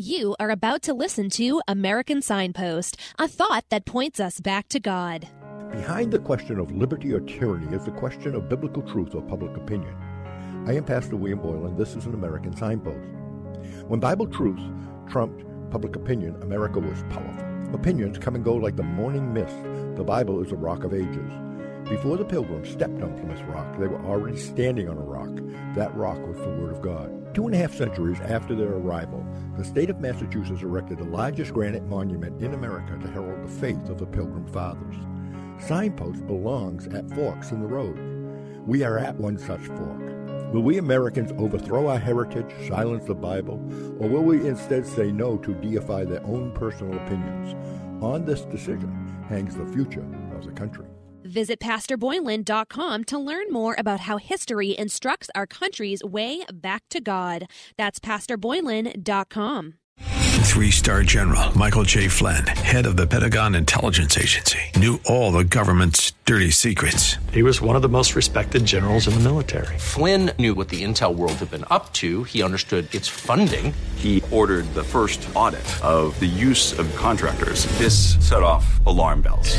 You are about to listen to American Signpost, a thought that points us back to God. Behind the question of liberty or tyranny is the question of biblical truth or public opinion. I am Pastor William Boyle, and this is an American Signpost. When Bible truth trumped public opinion, America was powerful. Opinions come and go like the morning mist. The Bible is a rock of ages. Before the pilgrims stepped on Plymouth Rock, they were already standing on a rock. That rock was the Word of God. Two and a half centuries after their arrival, the state of Massachusetts erected the largest granite monument in America to herald the faith of the Pilgrim Fathers. Signpost belongs at forks in the road. We are at one such fork. Will we Americans overthrow our heritage, silence the Bible, or will we instead say no to deify their own personal opinions? On this decision hangs the future of the country. Visit PastorBoylan.com to learn more about how history instructs our country's way back to God. That's PastorBoylan.com. Three star general Michael J. Flynn, head of the Pentagon Intelligence Agency, knew all the government's dirty secrets. He was one of the most respected generals in the military. Flynn knew what the intel world had been up to. He understood its funding. He ordered the first audit of the use of contractors. This set off alarm bells.